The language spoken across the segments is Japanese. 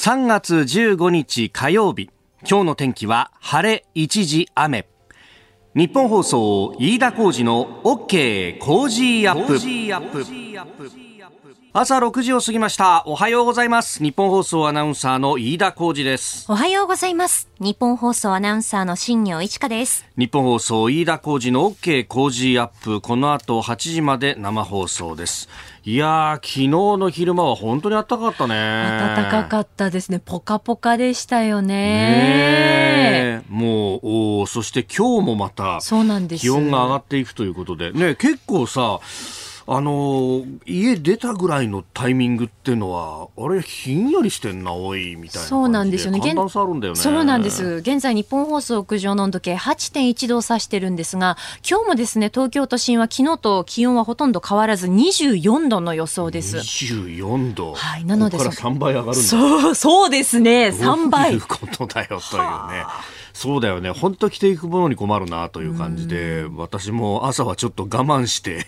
3月15日火曜日。今日の天気は晴れ一時雨。ニッポン放送飯田浩司の OK! Cozy up!。朝6時を過ぎました。おはようございます。ニッポン放送アナウンサーの飯田浩司です。おはようございます。ニッポン放送アナウンサーの新行市佳です。ニッポン放送飯田浩司の OK! Cozy up!。この後8時まで生放送です。いや昨日の昼間は本当に暖かかったね。暖かかったですね。ポカポカでしたよね。ねもうおそして今日もまたそうなんです。気温が上がっていくということで。ね結構さあの家出たぐらいのタイミングっていうのはあれひんやりしてんなおいみたいなそうなんですよね。寒暖差あるんだよね。そうなんです。現在日本放送屋上の温度計8.1度を指してるんですが今日もですね東京都心は昨日と気温はほとんど変わらず24度の予想です。24度。はいなのでここから3倍上がるんだ。そうそうですね3倍。いうことだよというね。そうだよね。本当着ていくものに困るなという感じで私も朝はちょっと我慢して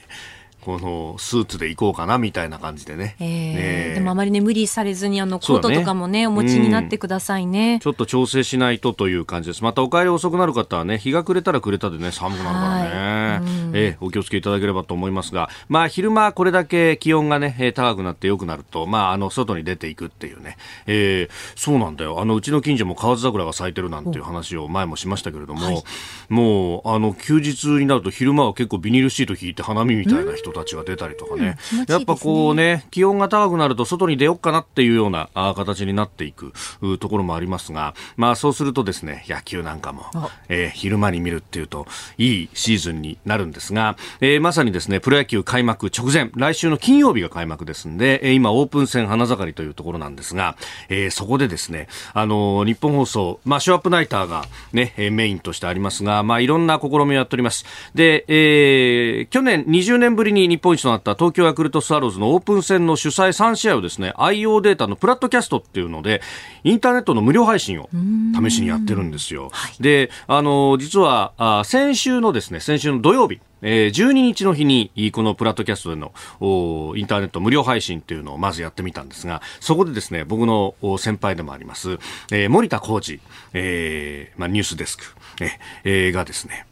このスーツで行こうかなみたいな感じでね。えーねでもあまりね無理されずにあのコートとかもねお持ちになってくださいね。ちょっと調整しないとという感じです。またお帰り遅くなる方はね、日が暮れたら暮れたでね、寒くなるからね。えーお気をつけいただければと思いますが、まあ昼間これだけ気温がね、えー高くなって良くなると、まああの、外に出ていくっていうね、えーそうなんだよ。あの、うちの近所も河津桜が咲いてるなんていう話を前もしましたけれども、もう、あの、休日になると昼間は結構ビニールシート引いて花見みたいな人たちが出たりとかね。気持ちいいねやっぱこうね、気温が高くなると外に出ようかなっていうような形になっていくうところもありますが、まあそうするとですね、野球なんかもあ、えー昼間に見るっていうといいシーズンになるんですが、えーまさにですね、プロ野球開幕直前、来週の金曜日が開幕ですんで、えー今オープン戦花盛りというところなんですが、えーそこでですね、あのー日本放送、まあショーアップナイターがね、えーメインとしてありますが、まあいろんな試みをやっております。で、えー去年20年ぶりに日本一となった東京ヤクルトスワローズのオープン戦の主催3試合をですね、IO データのプラットキャストっていうので、インターネットの無料配信を試しにやってるんですよ。で、あの、実は、あ先週のですね、先週の土曜日、えー12日の日に、このプラットキャストでのおインターネット無料配信っていうのをまずやってみたんですが、そこでですね、僕のお先輩でもあります、えー森田浩二、えーまあ、ニュースデスク、ええーがですね、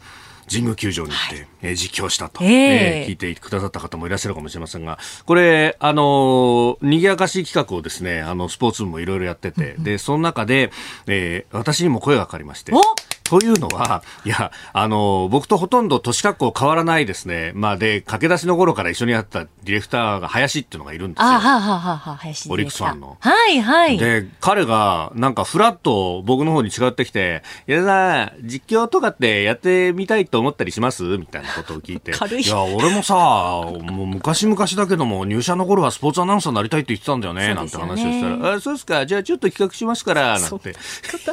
神宮球場に行って、えー実況したと、ええ。えー聞いてくださった方もいらっしゃるかもしれませんが、これ、あのー、賑やかしい企画をですね、あの、スポーツ部もいろいろやってて、で、その中で、えー私にも声がかかりまして、おというのは、いや、あの、僕とほとんど年格好変わらないですね。まあ、で、駆け出しの頃から一緒にやったディレクターが林っていうのがいるんですよ。あはあはあはあはあ林オリックスファンの。はいはい。で、彼が、なんか、フラッと僕の方に違ってきて、いやさ、実況とかってやってみたいと思ったりします？みたいなことを聞いて。軽い。や、俺もさ、もう昔々だけども、入社の頃はスポーツアナウンサーになりたいって言ってたんだよね、なんて話をしたら、あ、そうですか、じゃあちょっと企画しますから、なんて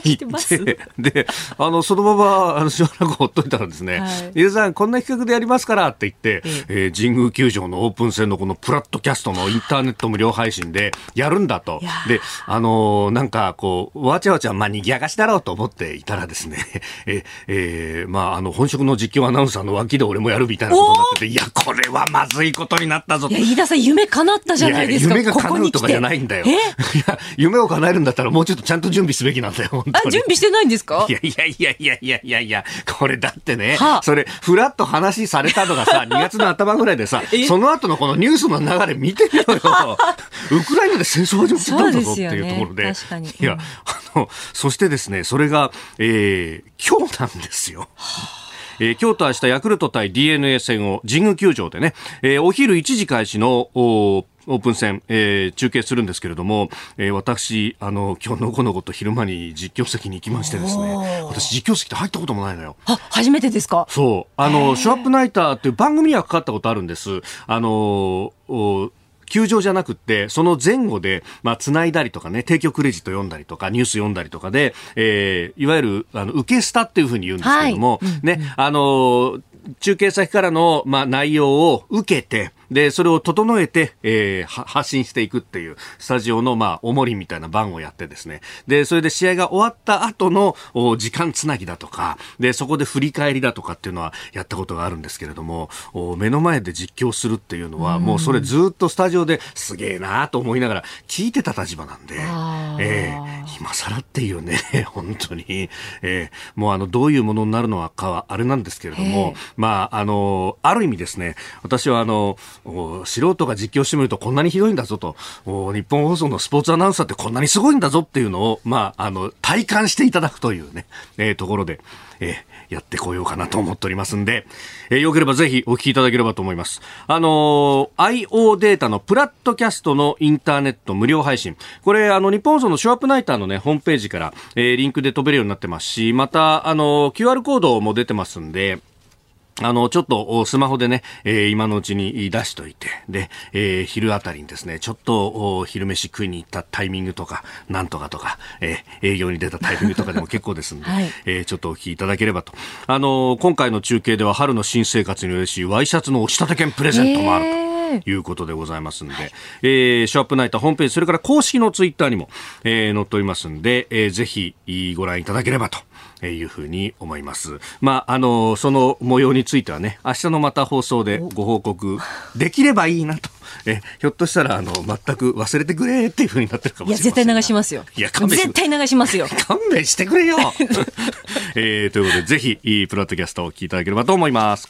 言って、で、あの、そのまま、あの、しばらくほっといたらですね、はい。ゆうさん、こんな企画でやりますからって言って、ええ。ー神宮球場のオープン戦のこのプラットキャストのインターネット無料配信でやるんだと。で、あのーなんかこう、わちゃわちゃ、まあ、賑やかしだろうと思っていたらですね、え、えーまあ、あの、本職の実況アナウンサーの脇で俺もやるみたいなことになってて、いや、これはまずいことになったぞいや飯田さん夢叶ったじゃないですか。夢が叶うとかじゃないんだよ。え。いや、夢を叶えるんだったらもうちょっとちゃんと準備すべきなんだよ、本当に。あ準備してないんですか？い？やいやいやいやいやいやいや、これだってね、はあそれ、ふらっと話されたのがさ、2月の頭ぐらいでさえ、その後のこのニュースの流れ見てみろよ。ウクライナで戦争始まってたんだぞっていうところで。でね確かにいや、あの、そしてですね、それが、えー、今日なんですよ。えー今日と明日ヤクルト対 DNA 戦を神宮球場でね、えーお昼1時開始のおオープン戦、えー中継するんですけれども、えー私、あの、今日のこのこと昼間に実況席に行きましてですね私実況席って入ったこともないのよ。あ初めてですか？そう。あの、ショーアップナイターっていう番組にはかかったことあるんです。あの、お球場じゃなくって、その前後で、まあ、繋いだりとかね、提供クレジット読んだりとか、ニュース読んだりとかで、えーいわゆる、あの、受けスタっていうふうに言うんですけれども、ね、あの、中継先からの、まあ、内容を受けて、で、それを整えて、えー、発信していくっていう、スタジオの、まあ、おもりみたいな番をやってですね。で、それで試合が終わった後の、時間つなぎだとか、で、そこで振り返りだとかっていうのはやったことがあるんですけれども、目の前で実況するっていうのは、もうそれずっとスタジオですげえなと思いながら聞いてた立場なんで、えー、今更っていうね、本当に、えー、もうあの、どういうものになるのかはあれなんですけれども、まあ、あの、ある意味ですね、私はあの、素人が実況してみるとこんなにひどいんだぞと、日本放送のスポーツアナウンサーってこんなにすごいんだぞっていうのを、まあ、あの、体感していただくというね、えー、ところで、えー、やってこようかなと思っておりますんで、えー、よければぜひお聞きいただければと思います。あのー、IO データのプラットキャストのインターネット無料配信。これ、あの、日本放送のショーアップナイターのね、ホームページから、えー、リンクで飛べるようになってますし、また、あのー、QR コードも出てますんで、あの、ちょっとスマホでね、えー、今のうちに出しといて、で、えー、昼あたりにですね、ちょっと昼飯食いに行ったタイミングとか、なんとかとか、えー、営業に出たタイミングとかでも結構ですんで、はい、えー、ちょっとお聞きいただければと。あの、今回の中継では春の新生活に嬉しいワイシャツの押し立て券プレゼントもあると。いうことでございますんで、はい、えー、ショーアップナイターホームページ、それから公式のツイッターにも、えー、載っておりますんで、えー、ぜひご覧いただければというふうに思います。まあ、あの、その模様についてはね、明日のまた放送でご報告できればいいなと。え、ひょっとしたら、あの、全く忘れてくれっていうふうになってるかもしれない。いや、絶対流しますよ。いや、勘弁絶対流しますよ。勘弁してくれよ。えー、ということで、ぜひ、プラットキャストをお聞きいただければと思います。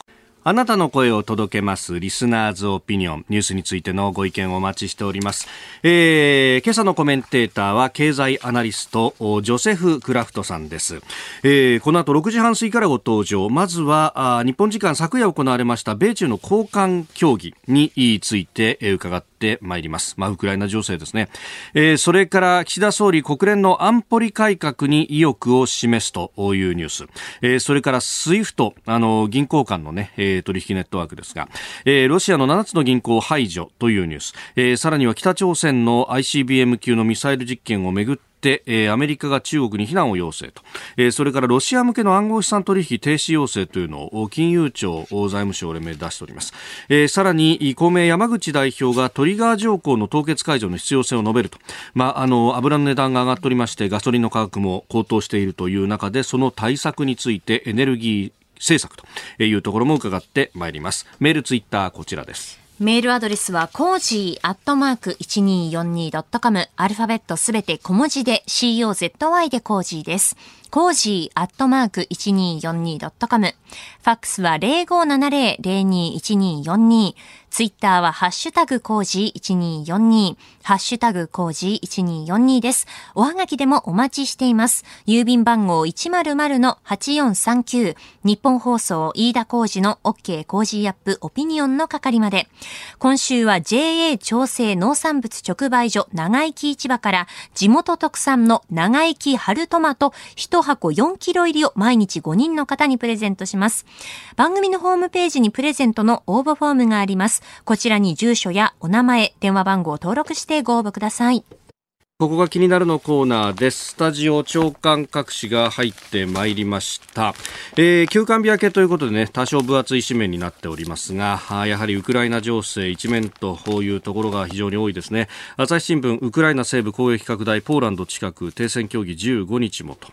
あなたの声を届けますリスナーズオピニオン。ニュースについてのご意見をお待ちしております、えー、今朝のコメンテーターは経済アナリストジョセフ・クラフトさんです、えー、この後6時半過ぎからご登場。まずは日本時間昨夜行われました米中の交換協議について伺ってってまいります。まあ、ウクライナ情勢ですね。えー、それから岸田総理国連の安保理改革に意欲を示すというニュース。えー、それから SWIFT、あの、銀行間のね、えー、取引ネットワークですが、えー、ロシアの7つの銀行を排除というニュース。えー、さらには北朝鮮の ICBM 級のミサイル実験をめぐって、えー、アメリカが中国に非難を要請と、えー、それからロシア向けの暗号資産取引停止要請というのを金融庁財務省連名で出しております、えー、さらに公明山口代表がトリガー条項の凍結解除の必要性を述べると、まあ、あの油の値段が上がっておりましてガソリンの価格も高騰しているという中でその対策についてエネルギー政策というところも伺ってまいります。メールツイッターこちらです。メールアドレスは、コージーアットマーク 1242.com。アルファベットすべて小文字で、COZY でコージーです。コージーアットマーク 1242.com。ファックスは0570-021242。ツイッターはハッシュタグコージー1242。ハッシュタグコージー1242です。おはがきでもお待ちしています。郵便番号100-8439。日本放送飯田コージの OK コージーアップオピニオンの係まで。今週は JA 調整農産物直売所長生き市場から地元特産の長生き春トマト1箱4キロ入りを毎日5人の方にプレゼントします。番組のホームページにプレゼントの応募フォームがあります。こちらに住所やお名前、電話番号を登録してご応募ください。ここが気になるのコーナーです。スタジオ長官各紙が入ってまいりました。えー、休館日明けということでね、多少分厚い紙面になっておりますが、やはりウクライナ情勢一面というところが非常に多いですね。朝日新聞、ウクライナ西部攻撃拡大、ポーランド近く停戦協議15日もと、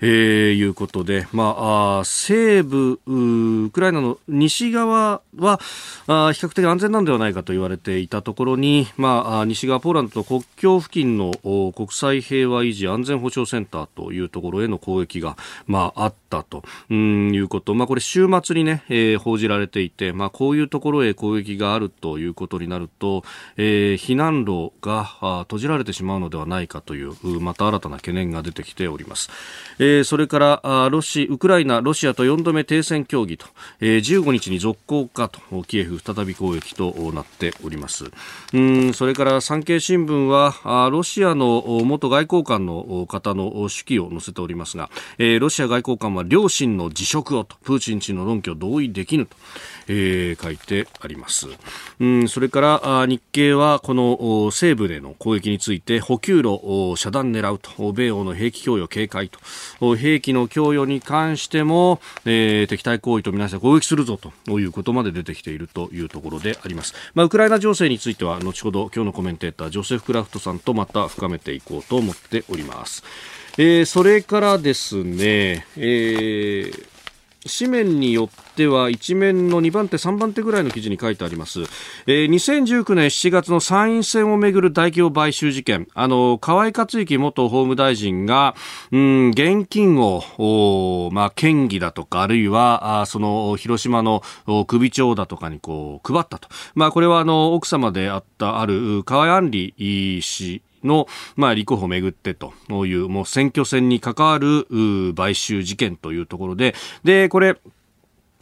えー、いうことで、まあ、あ西部ウクライナの西側はあ比較的安全なんではないかと言われていたところに、まあ、西側ポーランドと国境付近の国際平和維持安全保障センターというところへの攻撃が、まあ、あったということ、まあ、これ週末にね、えー、報じられていて、まあ、こういうところへ攻撃があるということになると、えー、避難路が閉じられてしまうのではないかという、また新たな懸念が出てきております。えー、それからロシ、ウクライナ、ロシアと4度目停戦協議と、えー、15日に続行かと、キエフ再び攻撃となっております。うんそれから産経新聞は、ロシアアの元外交官の方の手記を載せておりますが、えー、ロシア外交官は両親の辞職をと、プーチン氏の論拠同意できぬと。えー、書いてあります。うん、それから日経はこの西部での攻撃について補給路遮断狙うと米欧の兵器供与警戒と兵器の供与に関しても、えー、敵対行為とみなして攻撃するぞということまで出てきているというところであります。まあ、ウクライナ情勢については後ほど今日のコメンテータージョセフ・クラフトさんとまた深めていこうと思っております。えー、それからですね、えー紙面によっては一面の2番手、3番手ぐらいの記事に書いてあります。えー、2019年7月の参院選をめぐる大規模買収事件、あの、河井克行元法務大臣が、うん、現金を、まあ、県議だとか、あるいは、あその、広島の首長だとかにこう、配ったと。まあ、これはあの、奥様であったある河井案里氏の、まあ、立候補をめぐってという、もう選挙戦に関わる買収事件というところで、で、これ、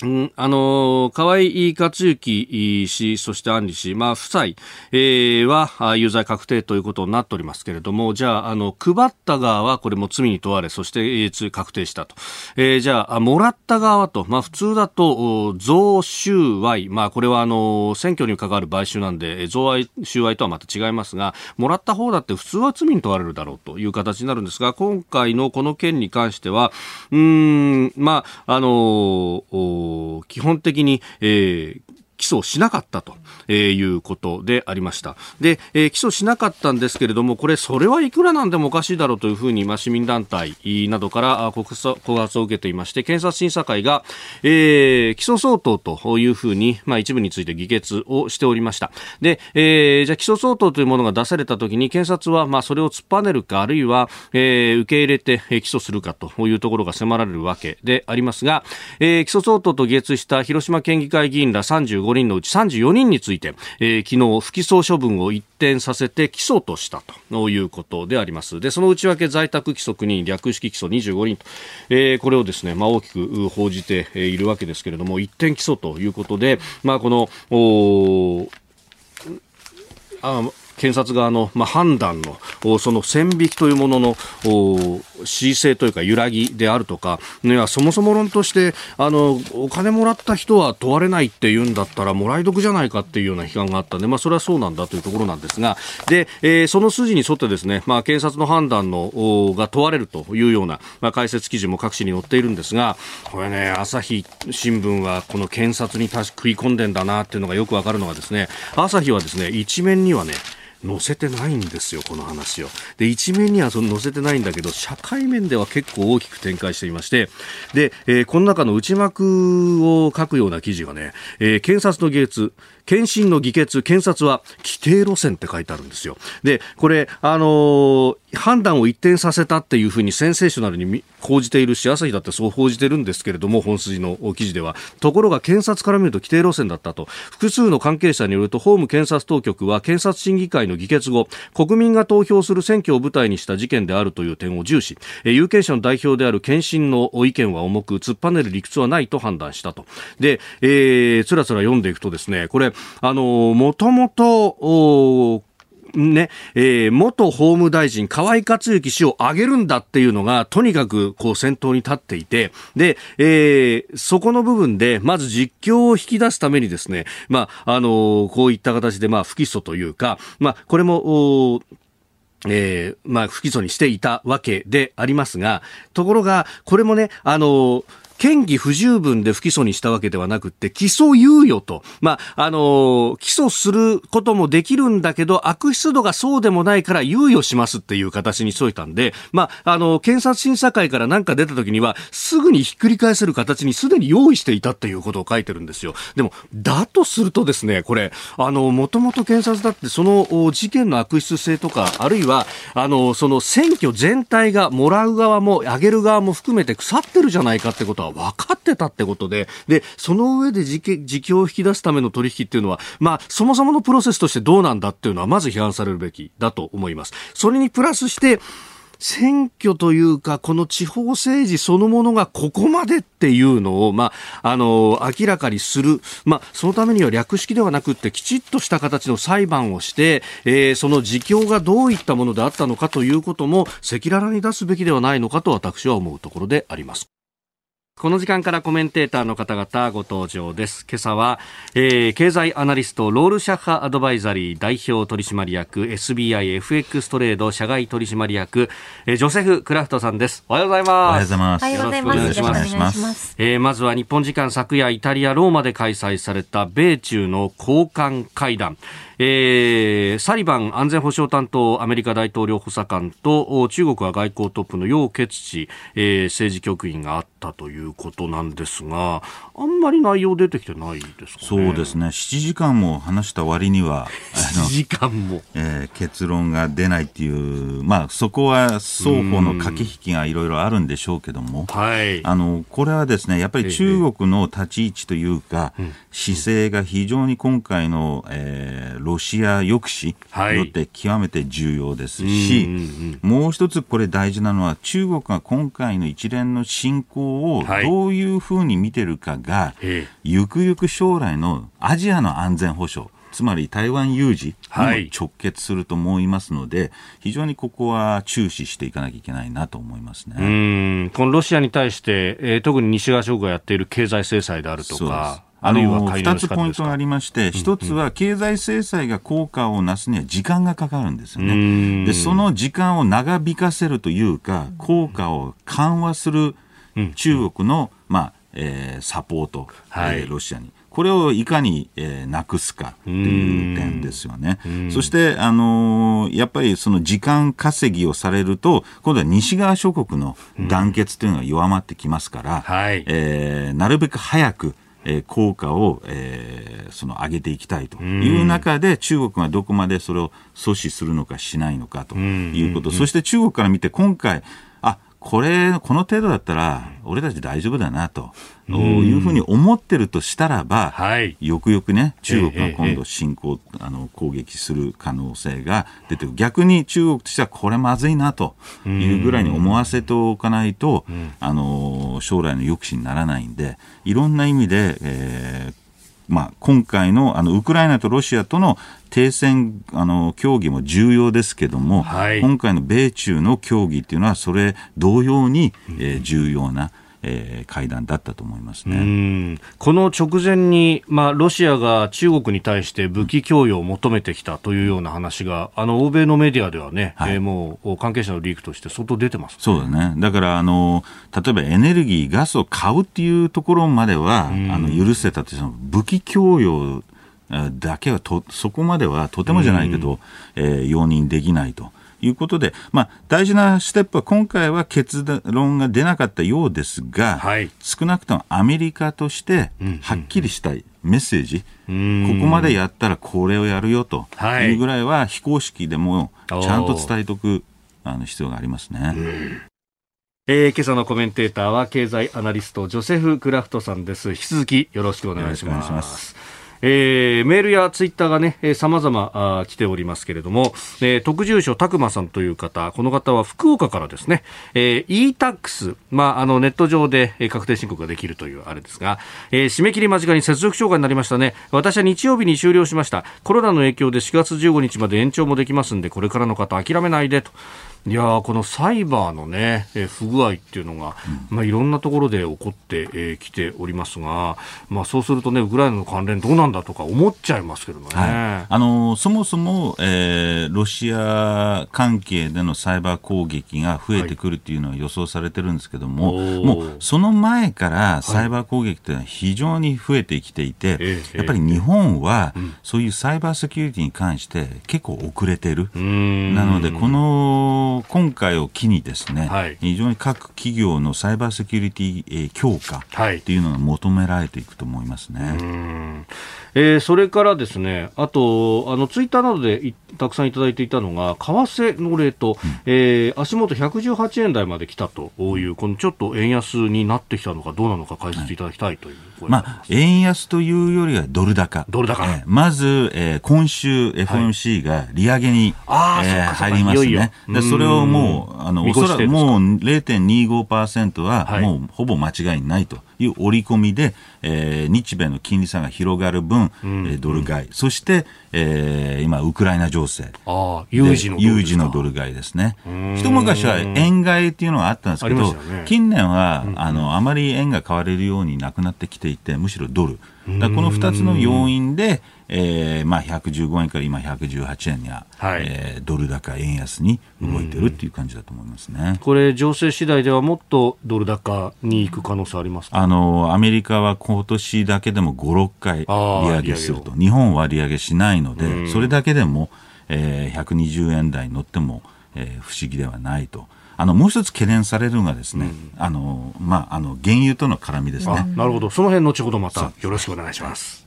うん、あの、河井克行氏、そして安里氏、まあ、夫妻、えー、は有罪確定ということになっておりますけれども、じゃあ、あの、配った側はこれも罪に問われ、そして、えー、確定したと。えー、じゃあ、もらった側と、まあ、普通だと、贈収賄、まあ、これはあの、選挙に関わる買収なんで、贈賄、収賄とはまた違いますが、もらった方だって普通は罪に問われるだろうという形になるんですが、今回のこの件に関しては、うん、まあ、あの、基本的に、えー、起訴しなかったと、えいうことでありました。で、えー、起訴しなかったんですけれども、これ、それはいくらなんでもおかしいだろうというふうに、ま、市民団体などから告発を受けていまして、検察審査会が、えー、起訴相当というふうに、まあ、一部について議決をしておりました。で、えー、じゃあ起訴相当というものが出されたときに、検察は、まあ、それを突っぱねるか、あるいは、えー、受け入れて起訴するかというところが迫られるわけでありますが、えー、起訴相当と議決した広島県議会議員ら35 5人のうち34人について、えー、昨日不起訴処分を一転させて起訴としたということであります。で、その内訳在宅規則に略式起訴25人と、えー、これをですね、まあ、大きく報じているわけですけれども、一転起訴ということで、まあ、この、あ検察側の、まあ、判断のその線引きというものの恣意性というか揺らぎであるとか、ね、そもそも論としてあのお金もらった人は問われないって言うんだったらもらい得じゃないかっていうような批判があったんで、まあ、それはそうなんだというところなんですがで、えー、その筋に沿ってですね、まあ、検察の判断のが問われるというような、まあ、解説記事も各紙に載っているんですがこれね朝日新聞はこの検察に食い込んでんだなっていうのがよくわかるのがですね朝日はですね一面にはね載せてないんですよ、この話を。で、一面にはその載せてないんだけど、社会面では結構大きく展開していまして、で、えー、この中の内幕を書くような記事がね、えー、検察の芸術、検診の議決、検察は規定路線って書いてあるんですよ。で、これ、あのー、判断を一転させたっていうふうにセンセーショナルに報じているし、朝日だってそう報じてるんですけれども、本筋の記事では。ところが検察から見ると規定路線だったと。複数の関係者によると、法務検察当局は検察審議会の議決後、国民が投票する選挙を舞台にした事件であるという点を重視。有権者の代表である検診の意見は重く、突っぱねる理屈はないと判断したと。で、えー、つらつら読んでいくとですね、これ、あの、もともと、ね、えー、元法務大臣河井克行氏を挙げるんだっていうのが、とにかくこう先頭に立っていて、で、えー、そこの部分で、まず実況を引き出すためにですね、まあ、あのー、こういった形で、まあ、不起訴というか、まあ、これも、おえー、まあ、不起訴にしていたわけでありますが、ところが、これもね、あのー、嫌疑不十分で不起訴にしたわけではなくて起訴猶予と、まあ、あの起訴することもできるんだけど悪質度がそうでもないから猶予しますっていう形にしといたんで、まあ、あの検察審査会から何か出た時にはすぐにひっくり返せる形にすでに用意していたっていうことを書いてるんですよ。でも、だとするとですね、これ、あの、もともと検察だってその事件の悪質性とか、あるいは、あの、その選挙全体がもらう側も上げる側も含めて腐ってるじゃないかってことは分かってたってことで、で、その上で自供を引き出すための取引っていうのは、まあ、そもそものプロセスとしてどうなんだっていうのは、まず批判されるべきだと思います。それにプラスして、選挙というか、この地方政治そのものがここまでっていうのを、まあ、あの、明らかにする。まあ、そのためには略式ではなくって、きちっとした形の裁判をして、えー、その自供がどういったものであったのかということも、赤裸々に出すべきではないのかと私は思うところであります。この時間からコメンテーターの方々ご登場です。今朝は、えー、経済アナリストロールシャッハアドバイザリー代表取締役 SBIFX トレード社外取締役、えー、ジョセフ・クラフトさんです。おはようございます。おはようございます。ようございます。よろしくお願いします。えー、まずは日本時間昨夜イタリア・ローマで開催された米中の高官会談。えー、サリバン安全保障担当アメリカ大統領補佐官と中国は外交トップの楊潔チ、えー、政治局員があったということなんですがあんまり内容出てきてないですか、ね、そうですね。7時間も話した割には 7時間も、えー、結論が出ないっていうまあそこは双方の駆け引きがいろいろあるんでしょうけども、はい、あのこれはですねやっぱり中国の立ち位置というか、ええ、姿勢が非常に今回の、えー、ロシア抑止によって極めて重要ですし、もう一つこれ大事なのは中国が今回の一連の侵攻をどういうふうに見てるかが、はい、ゆくゆく将来のアジアの安全保障つまり台湾有事に直結すると思いますので、はい、非常にここは注視していかなきゃいけないなと思いますね。このロシアに対して、えー、特に西側諸国がやっている経済制裁であるとか、あの2つポイントがありまして、1つは経済制裁が効果をなすには時間がかかるんですよね。で、その時間を長引かせるというか、効果を緩和する中国の、まあえー、サポート、はい、えー、ロシアに。これをいかに、えー、なくすかという点ですよね。そして、あのー、やっぱりその時間稼ぎをされると、今度は西側諸国の団結というのが弱まってきますから、はい、えー、なるべく早く、えー、効果を、えー、その上げていきたいと。いう中で、中国がどこまでそれを阻止するのかしないのかということ、そして中国から見て、今回、これ、この程度だったら、俺たち大丈夫だなというふうに思ってるとしたらば、はい、よくよくね、中国が今度侵攻、ええ、あの攻撃する可能性が出てくる。逆に中国としてはこれまずいなというぐらいに思わせておかないと、あの将来の抑止にならないんで、いろんな意味で、えー、まあ、今回のあのウクライナとロシアとの停戦あの協議も重要ですけども、はい、今回の米中の協議っていうのはそれ同様に、えー、重要な、えー、会談だったと思いますね。この直前に、まあ、ロシアが中国に対して武器供与を求めてきたというような話が、あの欧米のメディアではね、はい、えー、もう関係者のリークとして相当出てます、ね、そうだね、だからあの例えばエネルギー、ガスを買うっていうところまでは、あの許せたとしても、武器供与だけはとそこまではとてもじゃないけど、えー、容認できないと。いうことで、まあ、大事なステップは今回は結論が出なかったようですが、はい、少なくともアメリカとしてはっきりしたいメッセージ、うん。ここまでやったらこれをやるよとい。うぐらいは非公式でもちゃんと伝えておくあの必要がありますね。えー、今朝のコメンテーターは経済アナリストジョセフ・クラフトさんです。引き続きよろしくお願いします。えー、メールやツイッターがね、えー、様々来ておりますけれども、えー、特住所たくまさんという方、この方は福岡からですね、えー、e-tax、まあ、あの、ネット上で確定申告ができるというあれですが、えー、締め切り間近に接続障害になりましたね。私は日曜日に終了しました。コロナの影響で4月15日まで延長もできますんで、これからの方諦めないでと。いやこのサイバーのね、え不具合っていうのが、うん、まあ、いろんなところで起こってき、えー、ておりますが、まあ、そうするとね、ウクライナの関連どうなんだとか思っちゃいますけどね。はい、あのそもそも、えー、ロシア関係でのサイバー攻撃が増えてくるっていうのは予想されてるんですけども、はい、もうその前からサイバー攻撃っていうのは非常に増えてきていて、はい、やっぱり日本はそういうサイバーセキュリティに関して結構遅れてる。なので、この今回を機にですね、はい、非常に各企業のサイバーセキュリティ、えー、強化っていうのが求められていくと思いますね。はいえー、それからですね、あと、あの、ツイッターなどでたくさんいただいていたのが、為替のレート、うん、えー、足元118円台まで来たという、このちょっと円安になってきたのかどうなのか解説いただきたいという。はいまあ、円安というよりはドル高。ドル高。えー、まず、えー、今週 FOMC が利上げに、はい、えー、入りますね。でそれをもう、あの、おそらくもう0.25%はもうほぼ間違いないと。いう織り込みで、えー、日米の金利差が広がる分、うん、えー、ドル買い、そして、えー、今、ウクライナ情勢。ああ、有事の有事のドル買いですね。一昔は円買いっていうのがあったんですけど、ね、近年は、うん、あの、あまり円が買われるようになくなってきていて、むしろドル。だこの2つの要因で、えーまあ、115円から今118円には、はい、えー、ドル高円安に動いてるっていう感じだと思いますね。これ、情勢次第ではもっとドル高に行く可能性ありますあのアメリカは今年だけでも5、6回利上げすると、日本は利上げしないので、それだけでも、えー、120円台に乗っても、えー、不思議ではないと。あのもう一つ懸念されるのがですね、うん、あのまああの原油との絡みですね。なるほど、その辺後ほどまたよろしくお願いします。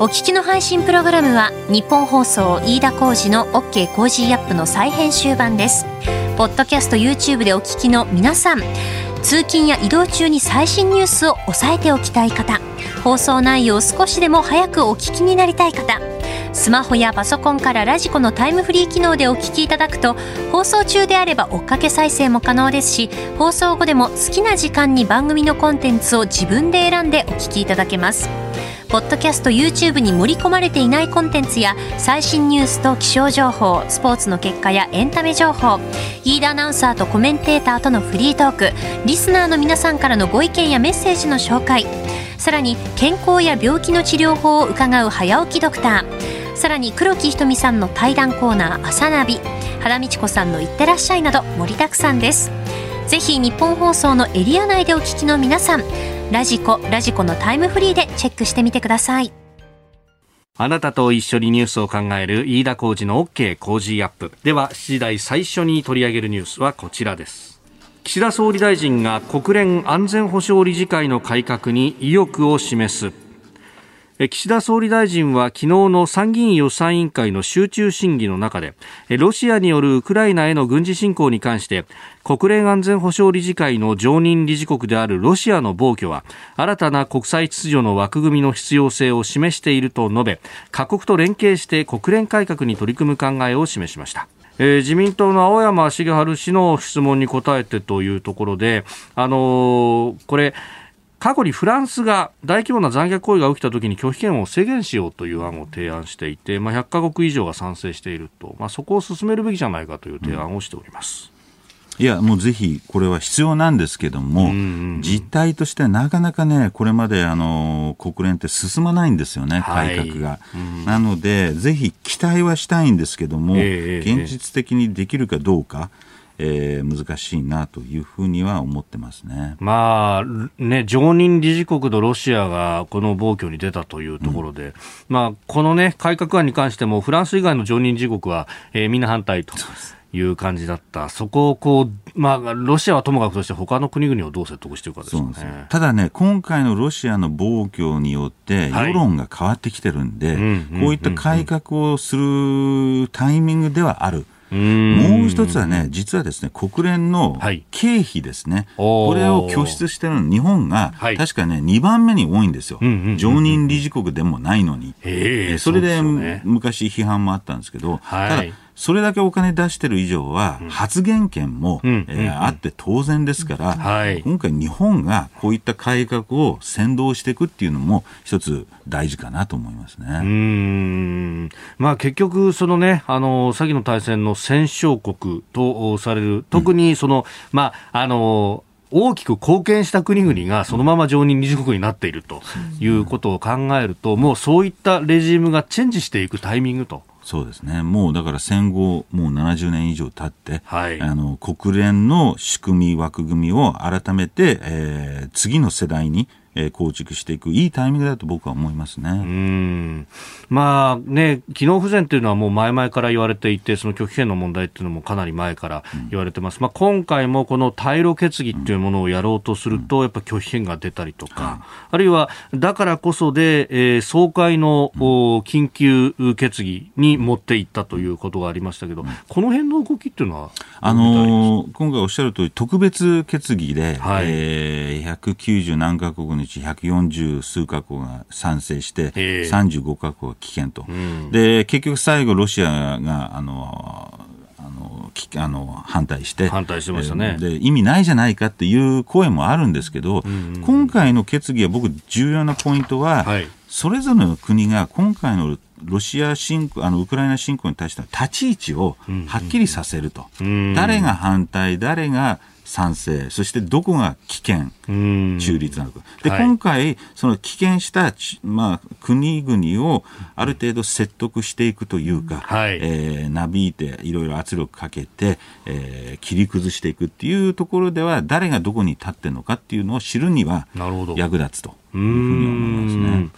お聞きの配信プログラムは日本放送飯田浩司の OK コージーアップの再編集版です。ポッドキャスト YouTube でお聞きの皆さん、通勤や移動中に最新ニュースを押さえておきたい方、放送内容を少しでも早くお聞きになりたい方、スマホやパソコンからラジコのタイムフリー機能でお聞きいただくと放送中であれば追っかけ再生も可能ですし放送後でも好きな時間に番組のコンテンツを自分で選んでお聞きいただけます。ポッドキャスト YouTube に盛り込まれていないコンテンツや最新ニュースと気象情報スポーツの結果やエンタメ情報。飯田アナウンサーとコメンテーターとのフリートーク。リスナーの皆さんからのご意見やメッセージの紹介。さらに健康や病気の治療法を伺う早起きドクター。さらに黒木ひとみさんの対談コーナー「朝ナビ」原道子さんの「いってらっしゃい」など盛りだくさんです。ぜひ日本放送のエリア内でお聞きの皆さんラジコラジコのタイムフリーでチェックしてみてください。あなたと一緒にニュースを考える飯田浩二の OK 工事アップ。では7時台最初に取り上げるニュースはこちらです。岸田総理大臣が国連安全保障理事会の改革に意欲を示す。岸田総理大臣は昨日の参議院予算委員会の集中審議の中でロシアによるウクライナへの軍事侵攻に関して国連安全保障理事会の常任理事国であるロシアの暴挙は新たな国際秩序の枠組みの必要性を示していると述べ各国と連携して国連改革に取り組む考えを示しました。えー、自民党の青山茂春氏の質問に答えてというところで、あのー、これ、過去にフランスが大規模な残虐行為が起きたときに拒否権を制限しようという案を提案していて、まあ、100カ国以上が賛成していると、まあ、そこを進めるべきじゃないかという提案をしております。いや、もうぜひ、これは必要なんですけども、実態としてはなかなかね、これまであの国連って進まないんですよね、改革が。はい、なので、ぜひ期待はしたいんですけども、えー、現実的にできるかどうか。えー、難しいなというふうには思ってますね。まあ、ね、常任理事国のロシアがこの暴挙に出たというところで、うん、まあ、このね、改革案に関しても、フランス以外の常任理事国は、えー、みんな反対と。いう感じだった、そこをこう、まあ、ロシアはともかくとして、他の国々をどう説得していくかですねただね、今回のロシアの暴挙によって、世論が変わってきてるんで、はい、こういった改革をするタイミングではある。もう一つはね、実はですね、国連の経費ですね、はい、これを拠出してるの、日本が、確かね、2番目に多いんですよ、常任理事国でもないのに、それで昔、批判もあったんですけど、ただ、それだけお金出してる以上は、発言権も、えー、あって当然ですから、はい、今回、日本がこういった改革を先導していくっていうのも、一つ大事かなと思いますね。うん。まあ、結局、そのね、あの先の大戦の戦勝国とされる、特にその、うん、まあ、あの大きく貢献した国々がそのまま常任理事国になっているということを考えると、もうそういったレジームがチェンジしていくタイミングとそうですね、もうだから戦後、もう70年以上経って、はい、あの国連の仕組み、枠組みを改めて、えー、次の世代にえー、構築していくいいタイミングだと僕は思いますね。うん。まあね、機能不全というのはもう前々から言われていて、その拒否権の問題っていうのもかなり前から言われてます。うん、まあ今回もこの対ロ決議っていうものをやろうとすると、やっぱ拒否権が出たりとか、あるいはだからこそで、えー、総会の、緊急決議に持っていったということがありましたけど、この辺の動きっていうのはあのー、今回おっしゃる通り、特別決議で、はい、えー、190何カ国のうち140数カ国が賛成して、35カ国は棄権と、うん、で結局最後、ロシアがあのあの反対して反対してましたね、で意味ないじゃないかっていう声もあるんですけど、うんうん、今回の決議は僕重要なポイントは、はい、それぞれの国が今回のロシア侵攻、あのウクライナ侵攻に対しての立ち位置をはっきりさせると、うんうん、誰が反対、誰が賛成、そしてどこが危険、中立なのか。で、はい、今回、その棄権した、まあ、国々をある程度説得していくというか、はい、えー、なびいて、いろいろ圧力かけて、えー、切り崩していくっていうところでは、誰がどこに立ってるのかっていうのを知るには役立つというふうに思いますね。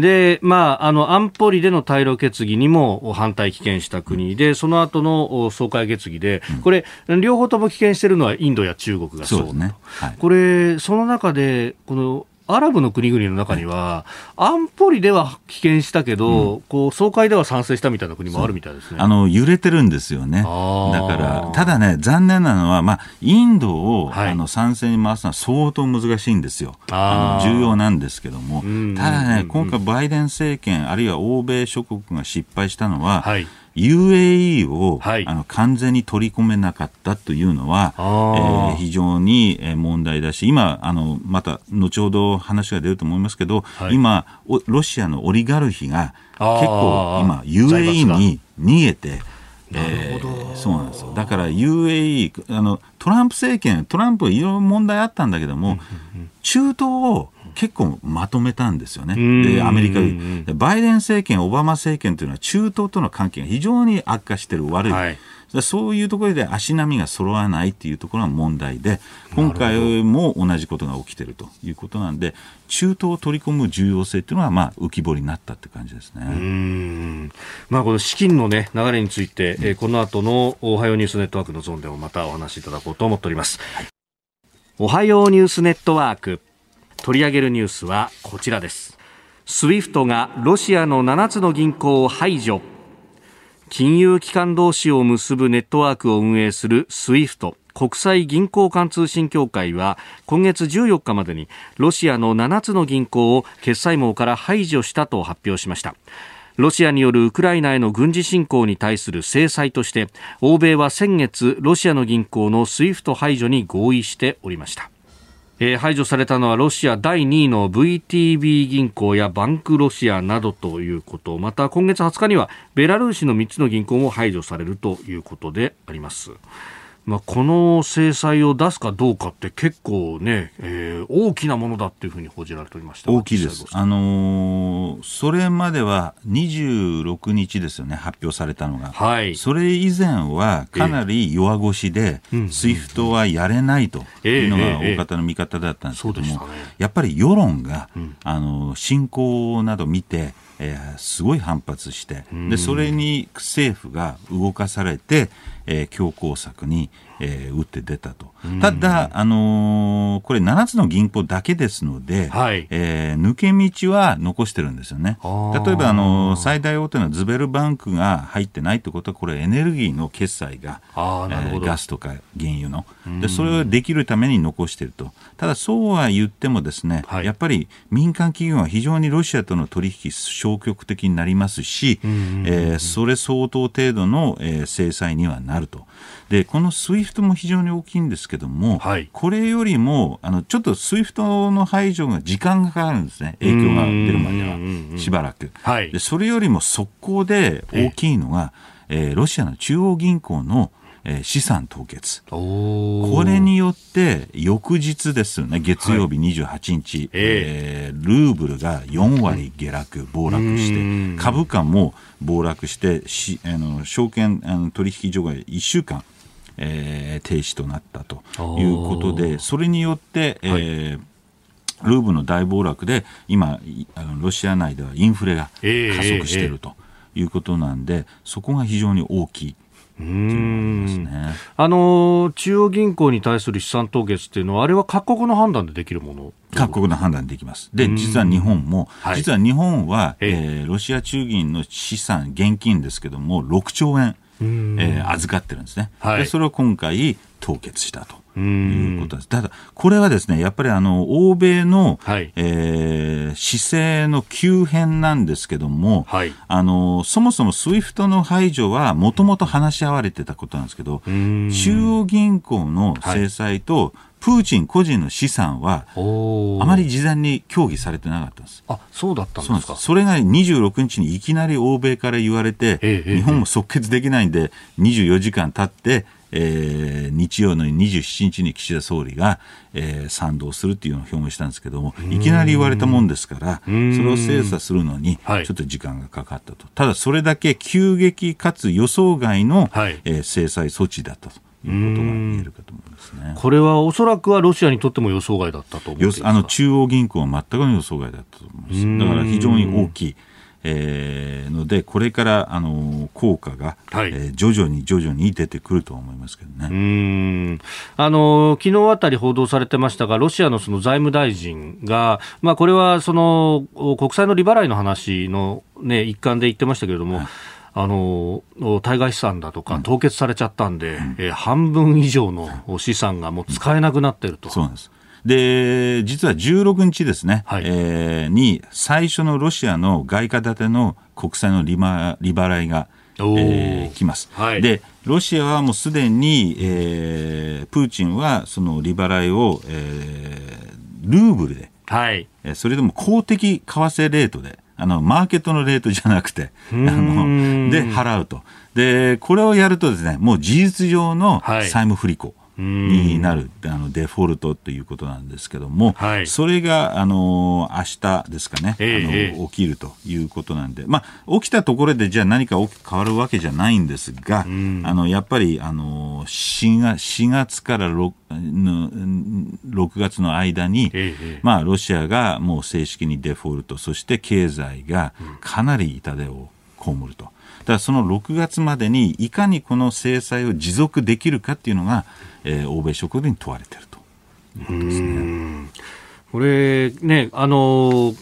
で、まあ、あの、安保理での対ロ決議にも反対棄権した国で、その後の総会決議で、これ、両方とも棄権しているのはインドや中国がそうそうね、はい、これ、その中で、このアラブの国々の中には、安保理では棄権したけど、うん、こう総会では賛成したみたいな国もあるみたいですね。あの揺れてるんですよね、だから、ただね、残念なのは、まあ、インドを、はい、あの賛成に回すのは相当難しいんですよ、あの重要なんですけども、ただね、今回、バイデン政権、あるいは欧米諸国が失敗したのは、はい UAE を、はい、あの完全に取り込めなかったというのは、えー、非常に問題だし、今、あのまた後ほど話が出ると思いますけど、はい、今、ロシアのオリガルヒが結構今、UAE に逃げて、えー、そうなんですよ。だから UAE あのトランプ政権トランプいろいろ問題あったんだけども、中東を結構まとめたんですよね。で、アメリカで、バイデン政権、オバマ政権というのは中東との関係が非常に悪化している悪い。はいそういうところで足並みが揃わないというところが問題で、今回も同じことが起きているということなんで、中東を取り込む重要性というのは、まあ、浮き彫りになったって感じですね。うんまあ、この資金の、ね、流れについて、うん、えー、この後のおはようニュースネットワークのゾーンでもまたお話しいただこうと思っております。はい、おはようニュースネットワーク。取り上げるニュースはこちらです。スウィフトがロシアの7つの銀行を排除。金融機関同士を結ぶネットワークを運営するスウィフト国際銀行間通信協会は今月14日までにロシアの7つの銀行を決済網から排除したと発表しましたロシアによるウクライナへの軍事侵攻に対する制裁として欧米は先月ロシアの銀行の SWIFT 排除に合意しておりましたえー、排除されたのはロシア第2位の VTB 銀行やバンクロシアなどということまた今月20日にはベラルーシの3つの銀行も排除されるということであります。まあ、この制裁を出すかどうかって結構ね、えー、大きなものだっていうふうに報じられておりました大きいです、あのー、それまでは26日ですよね、発表されたのが、はい、それ以前はかなり弱腰で、えー、SWIFT はやれないというのが大方の見方だったんですけども、えーえーね、やっぱり世論が、うん、あの侵攻など見て、えー、すごい反発してでそれに政府が動かされて、えー、強硬策に、えー、打って出たと。ただ、あのー、これ7つの銀行だけですので、はい、えー、抜け道は残してるんですよね。例えば、あのー、最大大手のズベルバンクが入ってないってことは、これエネルギーの決済が、あえー、ガスとか原油の。で、それをできるために残していると。ただ、そうは言ってもですね、はい、やっぱり民間企業は非常にロシアとの取引消極的になりますし、えー、それ相当程度の、えー、制裁にはなると。でこの SWIFT も非常に大きいんですけども、はい、これよりもあのちょっと SWIFT の排除が時間がかかるんですね、影響が出るまでは、しばらく、はい、で。それよりも速攻で大きいのが、えー、ロシアの中央銀行のえー、資産凍結。これによって翌日ですよね月曜日28日、はい、えー、ルーブルが4割下落暴落して株価も暴落してしあの証券あの取引所が1週間えー、停止となったということで、それによって、えー、ルーブの大暴落で今あのロシア内ではインフレが加速しているということなんで、そこが非常に大きい。うん。あの中央銀行に対する資産凍結っていうのは、あれは各国の判断でできるもの？各国の判断できます。で、実は日本も、はい、実は日本は、えー、ロシア中銀の資産、現金ですけども、6兆円、えー、預かってるんですね。はい、でそれを今回凍結したと。いうことです。ただ、これはですね、やっぱりあの、欧米の、はい、えー、姿勢の急変なんですけども、はい、あの、そもそも SWIFT の排除はもともと話し合われてたことなんですけど、中央銀行の制裁と、はいプーチン個人の資産は、あまり事前に協議されてなかったんです。あ、そうだったんですか？それが26日にいきなり欧米から言われて、ええ、日本も即決できないんで、24時間経って、えー、日曜の27日に岸田総理が、えー、賛同するっていうのを表明したんですけども、いきなり言われたもんですから、それを精査するのに、ちょっと時間がかかったと。ただ、それだけ急激かつ予想外の、はい、えー、制裁措置だったと。いうことが言えるかと思いますね。これはおそらくはロシアにとっても予想外だったと思いますあの中央銀行は全くの予想外だったと思います。だから非常に大きい。えー、ので、これからあの効果が、はい、えー、徐々に徐々に出てくると思いますけどね。うん。あの昨日あたり報道されてましたが、ロシアのその財務大臣が、まあ、これはその国債の利払いの話の、ね、一環で言ってましたけれども、はい。あの対外資産だとか凍結されちゃったんで、うん、えー、半分以上の資産がもう使えなくなってると。そうなんですで、実は16日ですね、はい、えー、に最初のロシアの外貨建ての国債の利利払いが、えー、来ます、はい、で、ロシアはもうすでに、えー、プーチンはその利払いを、えー、ルーブルで、はい、それでも公的為替レートで、あのマーケットのレートじゃなくて、あので払うと。で、これをやるとですね、もう事実上の債務不履行。になるあのデフォルトということなんですけども、はい、それがあの明日ですかね、えー、あの起きるということなんで、まあ、起きたところでじゃあ何か大きく変わるわけじゃないんですが、あのやっぱりあの 4, 月4月から 6, 6月の間に、えー、まあ、ロシアがもう正式にデフォルト、そして経済がかなり痛手を被ると。だからその6月までにいかにこの制裁を持続できるかっていうのが、えー、欧米諸国に問われていると。いうことですね。これね、あの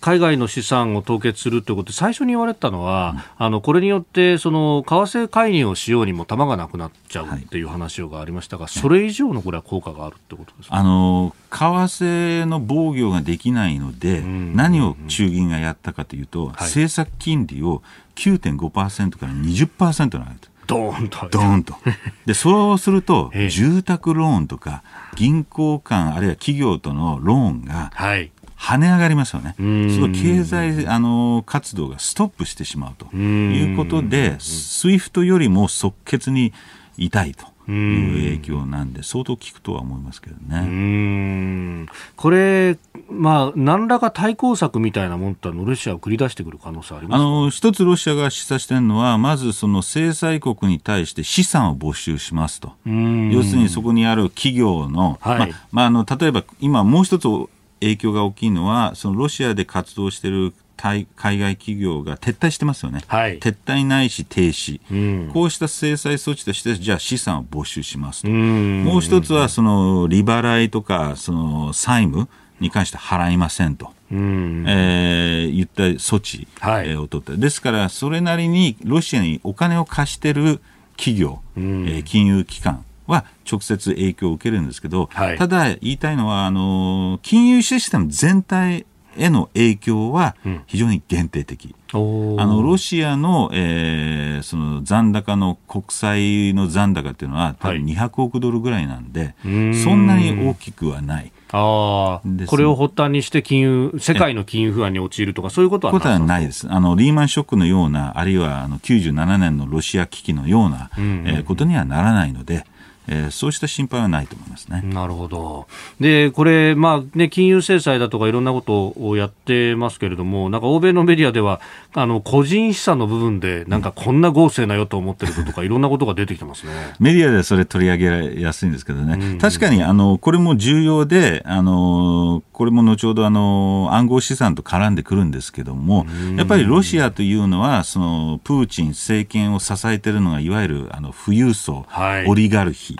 海外の資産を凍結するということで最初に言われたのは、うん、あのこれによってその為替介入をしようにも弾がなくなっちゃうっていう話がありましたが、はい、それ以上のこれは効果があるってことですか、あの為替の防御ができないので、何を中銀がやったかというと、はい、政策金利を9.5%から20%に上げた。ドーンと。ドーンと。で、そうすると、住宅ローンとか、銀行間、あるいは企業とのローンが、跳ね上がりますよね。その経済あの活動がストップしてしまうということで、 SWIFT よりも即決に痛いと。いう影響なんで、相当効くとは思いますけどね。これ、まあ、何らか対抗策みたいなもんってロシアを繰り出してくる可能性ありますあの一つロシアが示唆しているのは、まずその制裁国に対して資産を没収しますと、要するにそこにある企業の、はい、まあまあ、あの例えば今、もう一つ影響が大きいのは、そのロシアで活動している海外企業が撤退してますよね、はい、撤退ないし停止、うん、こうした制裁措置として、じゃあ資産を没収しますと、もう一つはその利払いとかその債務に関して払いませんと。うん。えー、言った措置、はい、を取ったですから、それなりにロシアにお金を貸してる企業、うん、えー、金融機関は直接影響を受けるんですけど、はい、ただ言いたいのはあの金融システム全体への影響は非常に限定的。うん、あのロシアの,、えー、その残高の国債の残高っていうのは多分200億ドルぐらいなんで、はい、そんなに大きくはない。あこれを発端にして金融世界の金融不安に陥るとか、そういうことはことはないです。あの、リーマンショックのような、あるいはあの97年のロシア危機のような、うんうん、えー、ことにはならないので、えー、そうした心配はないと思いますね。なるほど。で、これ、まあね、金融制裁だとかいろんなことをやってますけれども、なんか欧米のメディアでは、あの、個人資産の部分で、なんかこんな豪勢なよと思ってることとか、いろんなことが出てきてますね。メディアではそれ取り上げやすいんですけどね。うんうん、確かに、あの、これも重要で、あの、これも後ほど、あの、暗号資産と絡んでくるんですけども、やっぱりロシアというのは、その、プーチン政権を支えているのが、いわゆる、あの、富裕層、はい、オリガルヒ。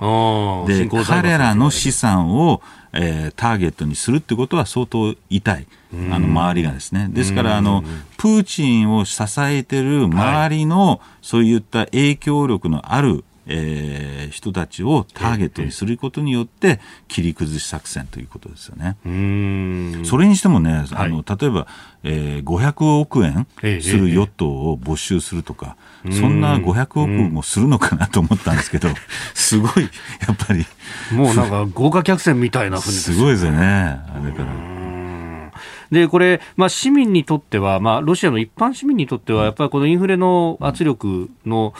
で、彼らの資産を、えー、ターゲットにするってことは相当痛い、あの周りがですね。ですからあの、プーチンを支えてる周りの、そういった影響力のあるえー、人たちをターゲットにすることによって切り崩し作戦ということですよね。それにしてもね、あの、例えば、えー、500億円するヨットを没収するとか、そんな500億もするのかなと思ったんですけど、すごい、やっぱり。もうなんか豪華客船みたいなふうに。すごいですよね、あれから。で、これ、まあ、市民にとっては、まあ、ロシアの一般市民にとっては、やっぱりこのインフレの圧力の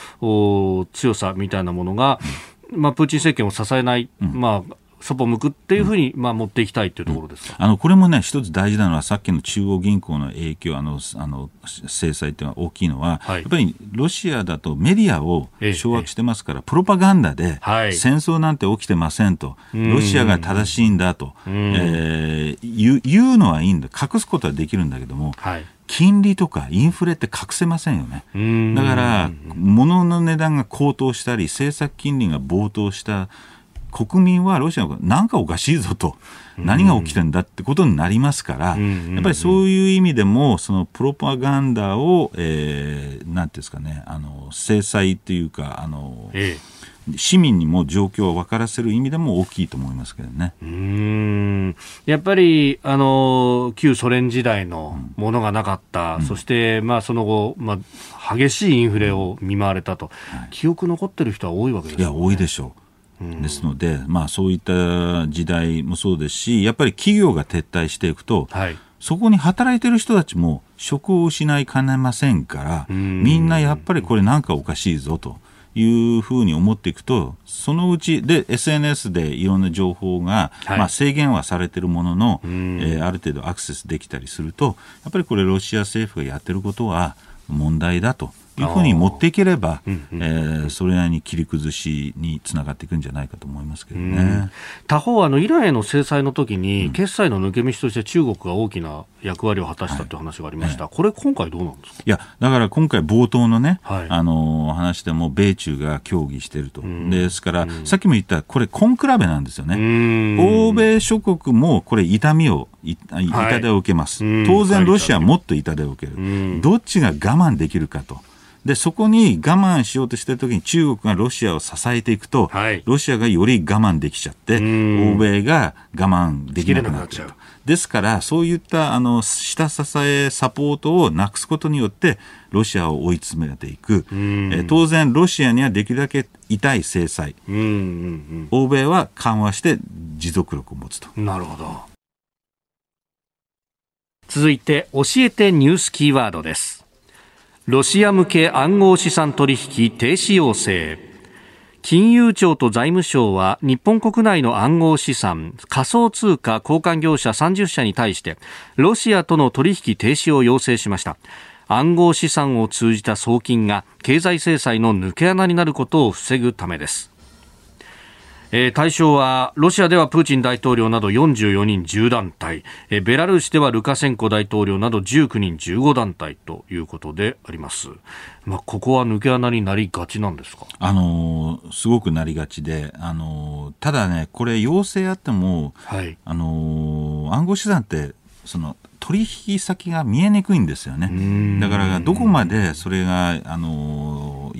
強さみたいなものが、まあ、プーチン政権を支えない、まあ、そぽ向くっていうふうに、まあ、持っていきたいというところですか、あのこれもね、一つ大事なのは、さっきの中央銀行の影響、あのあの制裁っていうのは大きいのは、はい、やっぱりロシアだとメディアを掌握してますから、プロパガンダで、戦争なんて起きてませんと、ロシアが正しいんだと、えー、言う言うのはいいんだ、隠すことはできるんだけども、はい。金利とかインフレって隠せませんよね。だから、物の値段が高騰したり、政策金利が暴騰した国民はロシアが何かおかしいぞと、何が起きてんだってことになりますから、やっぱりそういう意味でも、そのプロパガンダを、えー、なんていうんですかね、あの制裁っていうか、あの、ええ。市民にも状況を分からせる意味でも大きいと思いますけどね。うん。やっぱりあの旧ソ連時代のものがなかった、うん、そして、まあ、その後、まあ、激しいインフレを見舞われたと、はい、記憶残ってる人は多いわけです、ね、いや多いでしょう。ですので、まあ、そういった時代もそうですし、やっぱり企業が撤退していくと、はい、そこに働いてる人たちも職を失いかねませんから、みんなやっぱりこれなんかおかしいぞと。いうふうに思っていくと、そのうちで SNS でいろんな情報が、はい、まあ、制限はされているものの、えー、ある程度アクセスできたりすると、やっぱりこれ、ロシア政府がやってることは問題だというふうに持っていければ、えー、それなりに切り崩しにつながっていくんじゃないかと思いますけどね。他方、あのイランへの制裁の時に、決済の抜け道として中国が大きな役割を果たしたという話がありました、はい、これ、今回どうなんですか？いや、だから今回、冒頭のね、はい、あの話でも、米中が協議していると、ですから、さっきも言った、これ、根比べなんですよね、欧米諸国もこれ、痛みを、痛手を受けます、はい、当然、ロシアはもっと痛手を受ける、どっちが我慢できるかと。でそこに我慢しようとしてるときに中国がロシアを支えていくと、はい、ロシアがより我慢できちゃって欧米が我慢できなくなっちゃう。ですから、そういったあの下支え、サポートをなくすことによって、ロシアを追い詰めていく、え当然、ロシアにはできるだけ痛い制裁、欧米は緩和して持続力を持つと。なるほど。続いて、教えてニュースキーワードです。ロシア向け暗号資産取引停止要請。金融庁と財務省は日本国内の暗号資産仮想通貨交換業者30社に対してロシアとの取引停止を要請しました。暗号資産を通じた送金が経済制裁の抜け穴になることを防ぐためです。えー、対象はロシアではプーチン大統領など44人10団体、えー、ベラルーシではルカシェンコ大統領など19人15団体ということであります、まあ、ここは抜け穴になりがちなんですか、あのー、すごくなりがちで、あのー、ただね、これ、要請あっても、はい、あのー、暗号資産ってその取引先が見えにくいんですよね。だからどこまでそれがあの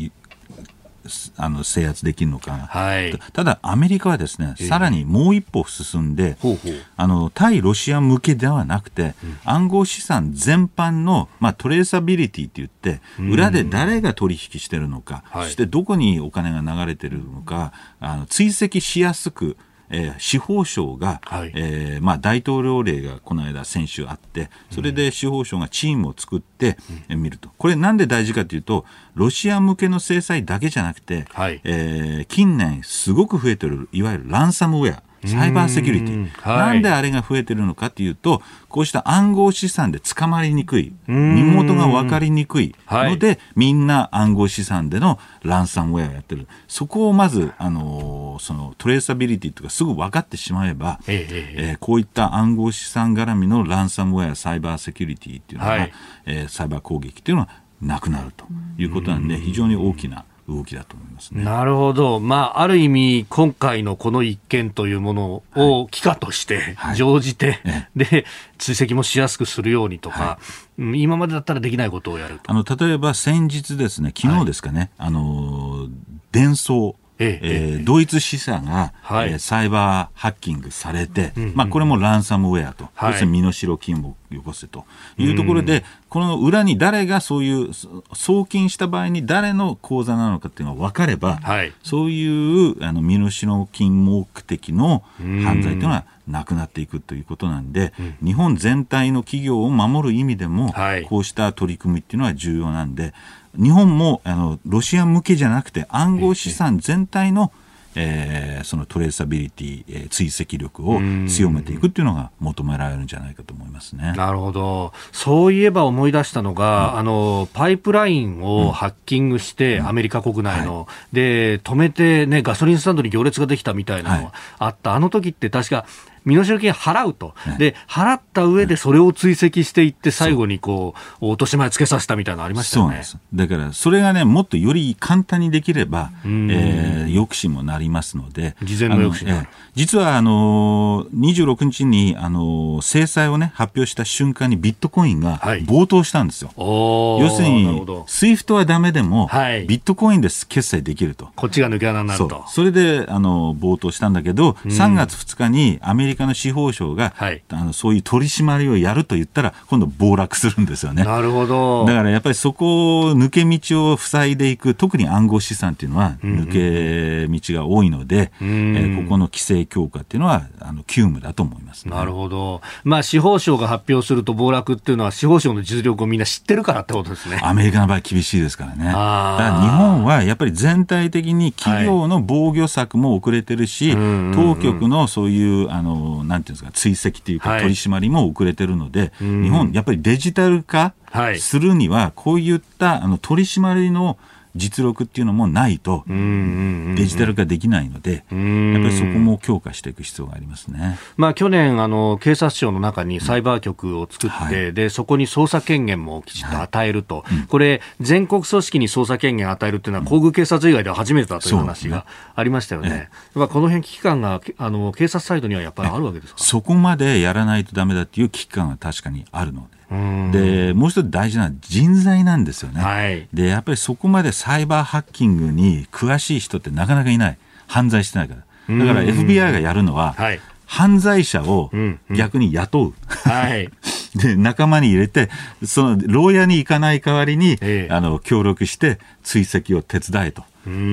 あの制圧できるのか、はい、ただ、アメリカはですね、えー、さらにもう一歩進んで、ほうほう。あの対ロシア向けではなくて、うん、暗号資産全般の、まあ、トレーサビリティって言って、裏で誰が取引してるのか、そしてどこにお金が流れてるのか、あの追跡しやすくえー、司法省が、はい、えー、まあ、大統領令がこの間、先週あって、それで司法省がチームを作ってみると、これ、なんで大事かというと、ロシア向けの制裁だけじゃなくて、はい、えー、近年、すごく増えてる、いわゆるランサムウェア。サイバーセキュリティ、はい、なんであれが増えてるのかというと、こうした暗号資産で捕まりにくい、身元が分かりにくいので、はい、みんな暗号資産でのランサムウェアをやってる、そこをまず、あのそのトレーサビリティとかすぐ分かってしまえば、ええー、こういった暗号資産絡みのランサムウェア、サイバーセキュリティっていうのは、はい、えー、サイバー攻撃っていうのはなくなるということなんで、非常に大きな動きだと思いますね。なるほど。まあ、ある意味、今回のこの一件というものを機化として、乗じて、はい、で、追跡もしやすくするようにとか、はい、今までだったらできないことをやるあの、例えば先日ですね、昨日ですかね、はい、あの、伝送、ええー、ドイツ資産が、はい、えー、サイバーハッキングされて、まあ、これもランサムウェアと、はい、要するに身代金をよこせと。いうところで、この裏に誰がそういう送金した場合に誰の口座なのかっていうのが分かれば、はい、そういうあの身代金目的の犯罪というのはなくなっていくということなんで、うん、日本全体の企業を守る意味でも、はい、こうした取り組みっていうのは重要なんで、日本もあのロシア向けじゃなくて暗号資産全体の、えー、そのトレーサビリティ、えー、追跡力を強めていくっていうのが求められるんじゃないかと思いますね。なるほど。そういえば思い出したのが、うん、あの、パイプラインをハッキングして、うん、アメリカ国内の、はい、で、止めてね、ガソリンスタンドに行列ができたみたいなのがあった。はい、あの時って確か、身代金払うと、で払った上でそれを追跡していって、最後にこう落とし前つけさせたみたいなのありましたよね。だからそれがね、もっとより簡単にできれば、えー、抑止もなりますので、事前の抑止、えー、実はあの26日にあの制裁を、ね、発表した瞬間にビットコインが暴騰したんですよ。はい、要するに、 SWIFT はだめでも、はい、ビットコインで決済できると。こっちが抜け穴になると。それであの暴騰したんだけど、3月2日にアメリカカの司法省が、はい、あのそういう取り締まりをやると言ったら、今度暴落するんですよね。なるほど。だからやっぱりそこを抜け道を塞いでいく、特に暗号資産っていうのは抜け道が多いので、うんうん、えー、ここの規制強化っていうのは、あの急務だと思います、ね、なるほど。まあ、司法省が発表すると暴落っていうのは、司法省の実力をみんな知ってるからってことですね。アメリカの場合厳しいですからね。だから日本はやっぱり全体的に企業の防御策も遅れてるし、はい、当局のそういうあのなんていうんですか、追跡というか、取り締まりも遅れてるので、はい、日本、やっぱりデジタル化するには、こういったあの取り締まりの実力っていうのもないと、デジタル化できないので、やっぱりそこも強化していく必要がありますね、まあ、去年あの、警察庁の中にサイバー局を作って、はい、でそこに捜査権限もきちっと与えると、はい、これ、全国組織に捜査権限を与えるっていうのは、皇宮警察以外では初めてだという話がありましたよね。ねこの辺危機感があの警察サイドにはやっぱりあるわけですか？そこまでやらないとだめだっていう危機感は確かにあるので。でもう一つ大事な人材なんですよね、はい、でやっぱりそこまでサイバーハッキングに詳しい人ってなかなかいない。犯罪してないから。だから FBI がやるのは、はい、犯罪者を逆に雇う、はい、で仲間に入れてその牢屋に行かない代わりに、ええ、あの協力して追跡を手伝えと。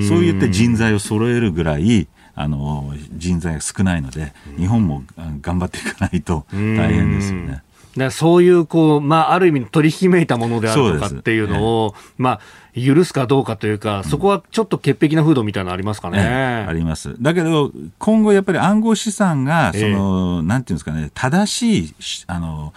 そう言って人材を揃えるぐらいあの人材が少ないので日本も頑張っていかないと大変ですよね。だそういうこう、まあ、ある意味取り引めいたものであるとかっていうのを、まあ、許すかどうかというか、そこはちょっと潔癖な風土みたいなのありますかね。あります。だけど、今後やっぱり暗号資産が、その、えー、なんていうんですかね、正しい、あの、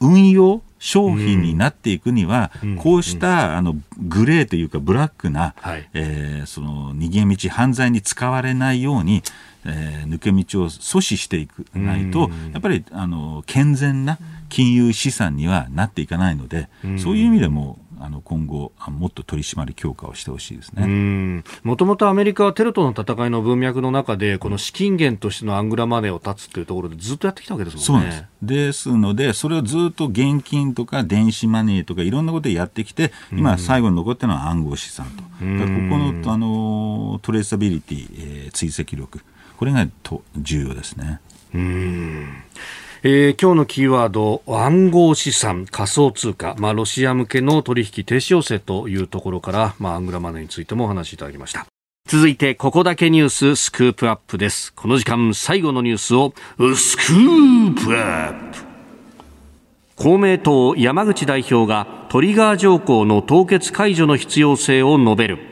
運用商品になっていくには、うん、こうした、あのグレーというかブラックな、はい、えー、その逃げ道犯罪に使われないようにえー、抜け道を阻止していくないと、やっぱりあの健全な金融資産にはなっていかないので、そういう意味でもあの今後、もっと取り締まり強化をしてほしいですね。もともとアメリカはテロとの戦いの文脈の中で、この資金源としてのアングラマネーを断つというところで、ずっとやってきたわけですもんね。そうです。ですので、それをずっと現金とか電子マネーとかいろんなことでやってきて、今、最後に残ってるのは暗号資産と、ここのあのトレーサビリティ、えー、追跡力。これがと重要ですね。うんえー、今日のキーワード暗号資産仮想通貨、まあ、ロシア向けの取引停止要請というところから、まあ、アングラマネーについてもお話しいただきました続いて、ここだけニューススクープアップです。この時間、最後のニュースを、スクープアップ公明党山口代表がトリガー条項の凍結解除の必要性を述べる。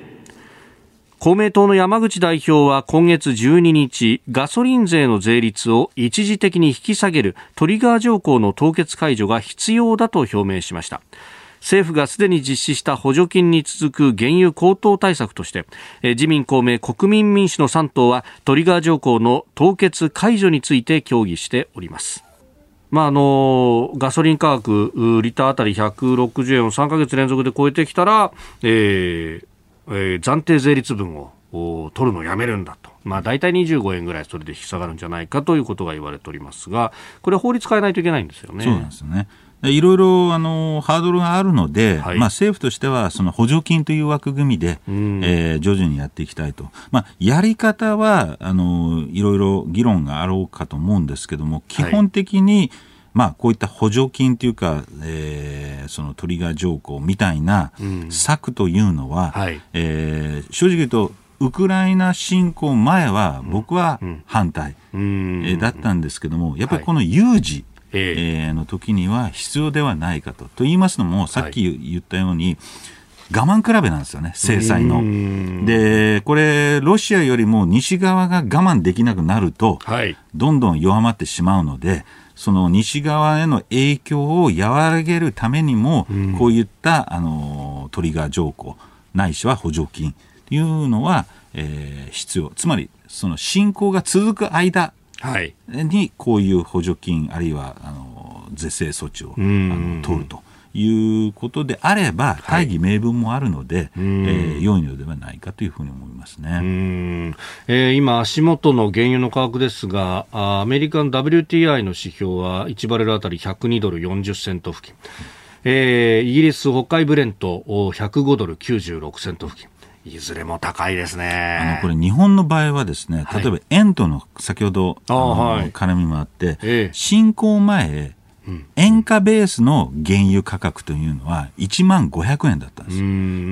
公明党の山口代表は今月12日、ガソリン税の税率を一時的に引き下げるトリガー条項の凍結解除が必要だと表明しました。政府がすでに実施した補助金に続く原油高騰対策として自民公明国民民主の3党はトリガー条項の凍結解除について協議しておりますまあ、あのガソリン価格、リッターあたり160円を3か月連続で超えてきたら、えーえー、暫定税率分を取るのをやめるんだと、まあ、大体25円ぐらいそれで引き下がるんじゃないかということが言われておりますが、これ、法律変えないといけないんですよね。そうなんですよね。いろいろあのハードルがあるので、はい、まあ、政府としてはその補助金という枠組みで、うん、えー、徐々にやっていきたいと、まあ、やり方はあのいろいろ議論があろうかと思うんですけども、基本的に、はい、まあ、こういった補助金というか、えー、そのトリガー条項みたいな策というのは、うんはい、えー、正直言うと、ウクライナ侵攻前は僕は反対、うん、えー、だったんですけども、やっぱりこの有事、えー、の時には必要ではないかと。と言いますのも、さっき言ったように、我慢比べなんですよね、制裁の。で、これ、ロシアよりも西側が我慢できなくなると、はい、どんどん弱まってしまうので、その西側への影響を和らげるためにも、こういったあのトリガー条項、ないしは補助金というのは、えー、必要。つまり、その侵攻が続く間にこういう補助金あるいはあの是正措置をあの取ると。いうことであれば、大義名分もあるので、はい、えー、良いのではないかというふうに思いますね、えー、今、足元の原油の価格ですが、アメリカの WTI の指標は1バレルあたり102ドル40セント付近、えー、イギリス北海ブレント105ドル96セント付近。いずれも高いですね。あの、これ日本の場合はですね、例えば円との先ほど、あの、はい、絡みもあって、ええ、侵攻前、円価ベースの原油価格というのは1万500円だったんですよ。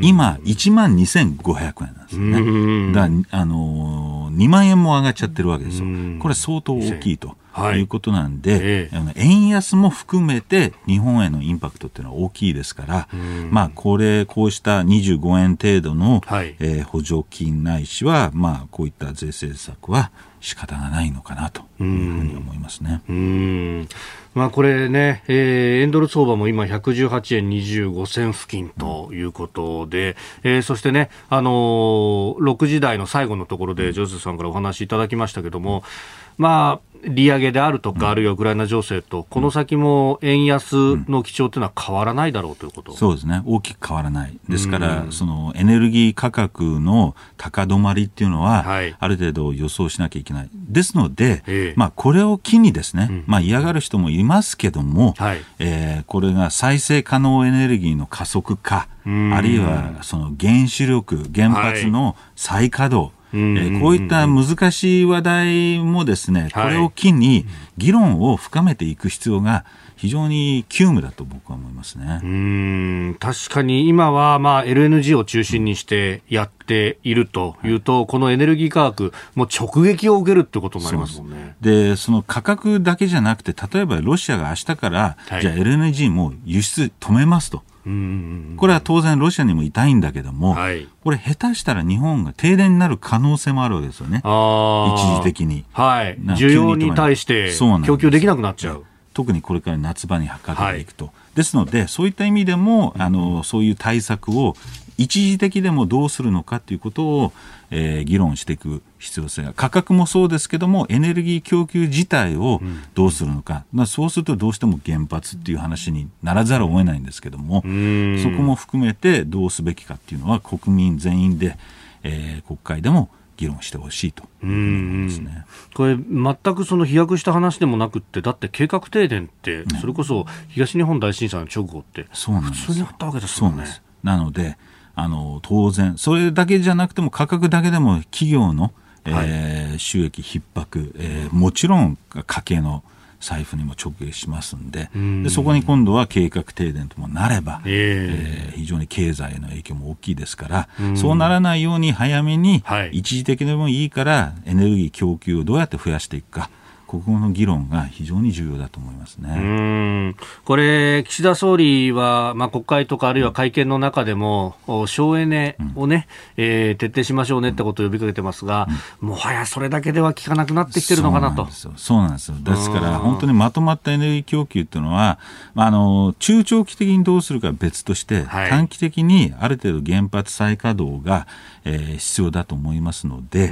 今、1万2500円なんですよね。だあのー、2万円も上がっちゃってるわけですよ。これ相当大きいと。はい、いうことなんで、ええ、円安も含めて日本へのインパクトっていうのは大きいですから、まあ、これ、こうした25円程度の、はい、えー、補助金ないしは、まあ、こういった税制策は仕方がないのかなというふうに思いますね。うんまあ、これね、えー、円ドル相場も今118円25銭付近ということで、うん、えー、そしてね、あのー、6時台の最後のところで、ジョゼさんからお話いただきましたけれども、まあ、利上げであるとか、あるいはウクライナ情勢と、この先も円安の基調というのは変わらないだろうということ、そうですね、大きく変わらない、ですから、そのエネルギー価格の高止まりっていうのは、はい、ある程度予想しなきゃいけない、ですので、えまあ、これを機にですね、まあ、嫌がる人もいますけども、はい、えー、これが再生可能エネルギーの加速化、あるいはその原子力、原発の再稼働、えー、こういった難しい話題もですね、これを機に議論を深めていく必要が非常に急務だと僕は思いますね。うん。確かに今はまあ LNG を中心にしてやっているというと、このエネルギー価格、もう直撃を受けるってことになりますもんね。でその価格だけじゃなくて、例えばロシアが明日から、はい、じゃあ LNG も輸出止めますと。これは当然ロシアにも痛いんだけども、はい、これ下手したら日本が停電になる可能性もあるわけですよね。一時的に。はい。需要に対して供給できなくなっちゃう。特にこれから夏場にかけていくと。はい、ですので、そういった意味でも、あの、そういう対策を一時的でもどうするのかということを、えー、議論していく必要性が価格もそうですけどもエネルギー供給自体をどうするのか、うん、まあ、そうするとどうしても原発っていう話にならざるを得ないんですけどもそこも含めてどうすべきかっていうのは国民全員で、えー、国会でも議論してほしいと思いますね。これ、全くその飛躍した話でもなくって、だって計画停電って、それこそ東日本大震災の直後って、普通にあったわけですよね。なので、あの当然、それだけじゃなくても価格だけでも企業の、えー、収益逼迫、えー、もちろん家計の財布にも直撃しますんででそこに今度は計画停電ともなれば、えー、えー、非常に経済への影響も大きいですから、うそうならないように早めに、一時的でもいいからエネルギー供給をどうやって増やしていくか。ここの議論が非常に重要だと思いますね。これ、岸田総理は、まあ、国会とかあるいは会見の中でも、省エネをね、うん、えー、徹底しましょうねってことを呼びかけてますが、うん、もはやそれだけでは効かなくなってきてるのかなと。そうなんですよ。ですから、本当にまとまったエネルギー供給っていうのは、まあ、あの中長期的にどうするか別として、はい、短期的にある程度原発再稼働がえー、必要だと思いますので、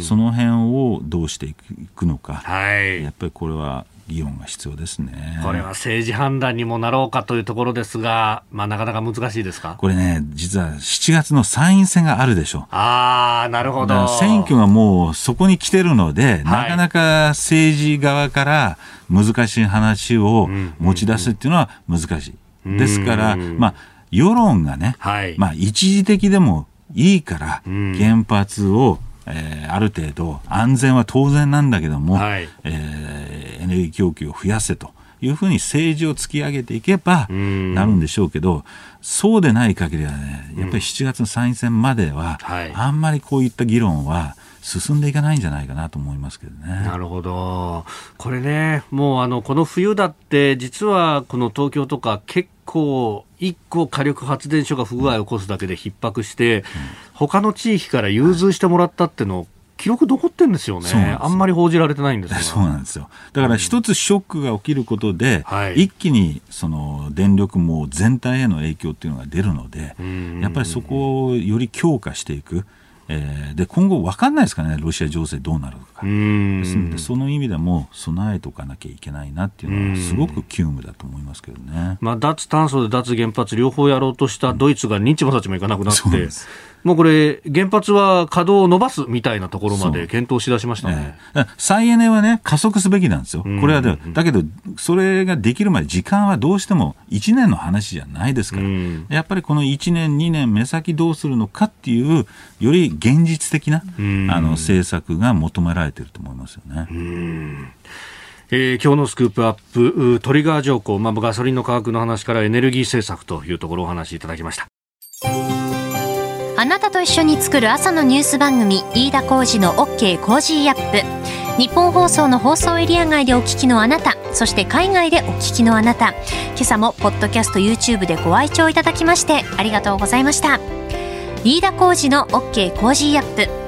その辺をどうしていくのか、はい、やっぱりこれは議論が必要ですね。これは政治判断にもなろうかというところですが、まあ、なかなか難しいですか？これね、実は7月の参院選があるでしょう。ああ、なるほど。選挙がもうそこに来てるので、はい、なかなか政治側から難しい話を持ち出すっていうのは難しい。ですから、まあ、世論がね、はい、まあ、一時的でもいいから原発を、えー、ある程度安全は当然なんだけども、はい、えー、エネルギー供給を増やせというふうに政治を突き上げていけばなるんでしょうけど、そうでない限りはね、やっぱり7月の参院選までは、あんまりこういった議論は進んでいかないんじゃないかなと思いますけどね。なるほど。これね、もうあの、この冬だって、実はこの東京とか結構、1個火力発電所が不具合を起こすだけで逼迫して、うん、他の地域から融通してもらったっていうのを記録残ってんですよね。あんまり報じられてないんです そうなんですよ。だから一つショックが起きることで、うん一気にその電力網全体への影響っていうのが出るので、やっぱりそこをより強化していく。えー、で今後分かんないですからね、ロシア情勢どうなるか。です。ので、その意味でも備えとかなきゃいけないなっていうのは、すごく急務だと思いますけどね。まあ、脱炭素で脱原発両方やろうとしたドイツが日もさちもいかなくなって、もうこれ、原発は稼働を伸ばすみたいなところまで検討しだしましたね、え再エネはね、加速すべきなんですよ、これはで、だけど、それができるまで時間はどうしても1年の話じゃないですから、やっぱりこの1年、2年、目先どうするのかっていう、より現実的なあの政策が求められていると思いますよね。えー、今日のスクープアップトリガー条項、まあ、ガソリンの価格の話からエネルギー政策というところをお話しいただきました。あなたと一緒に作る朝のニュース番組飯田浩二の OK コージーアップ。日本放送の放送エリア外でお聞きのあなたそして海外でお聞きのあなた。今朝もポッドキャスト YouTube でご愛聴いただきましてありがとうございました。飯田浩二の OK コージーアップ